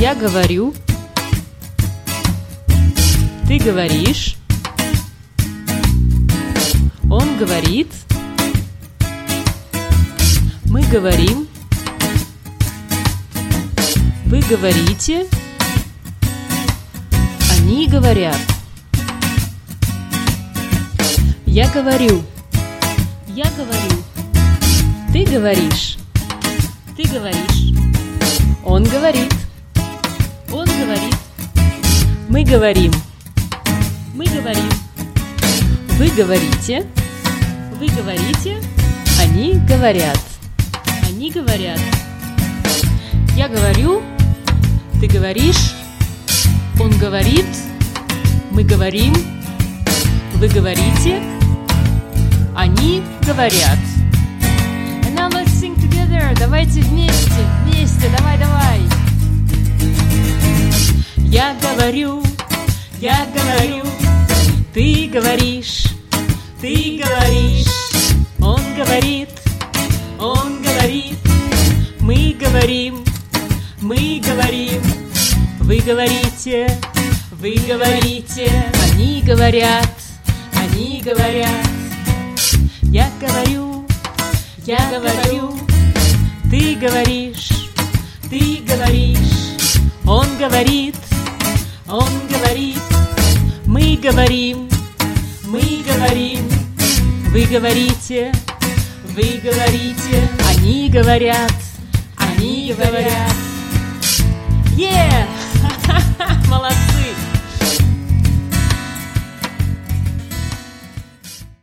Я говорю. Ты говоришь. Он говорит. Мы говорим. Вы говорите. Они говорят. Я говорю. Я говорю. Ты говоришь. Ты говоришь. Он говорит. Мы говорим. Мы говорим. Вы говорите. Вы говорите. Они говорят. Они говорят. Я говорю. Ты говоришь. Он говорит. Мы говорим. Вы говорите. Они говорят. And now let's sing together. Давайте вместе, вместе, давай, давай. Я говорю, я говорю, ты говоришь, ты говоришь, он говорит, он говорит, мы говорим, мы говорим, вы говорите, вы говорите, они говорят, они говорят. Я говорю, я говорю, ты говоришь, ты говоришь, он говорит, он говорит, говорим, мы говорим, вы говорите, вы говорите, они говорят, они говорят.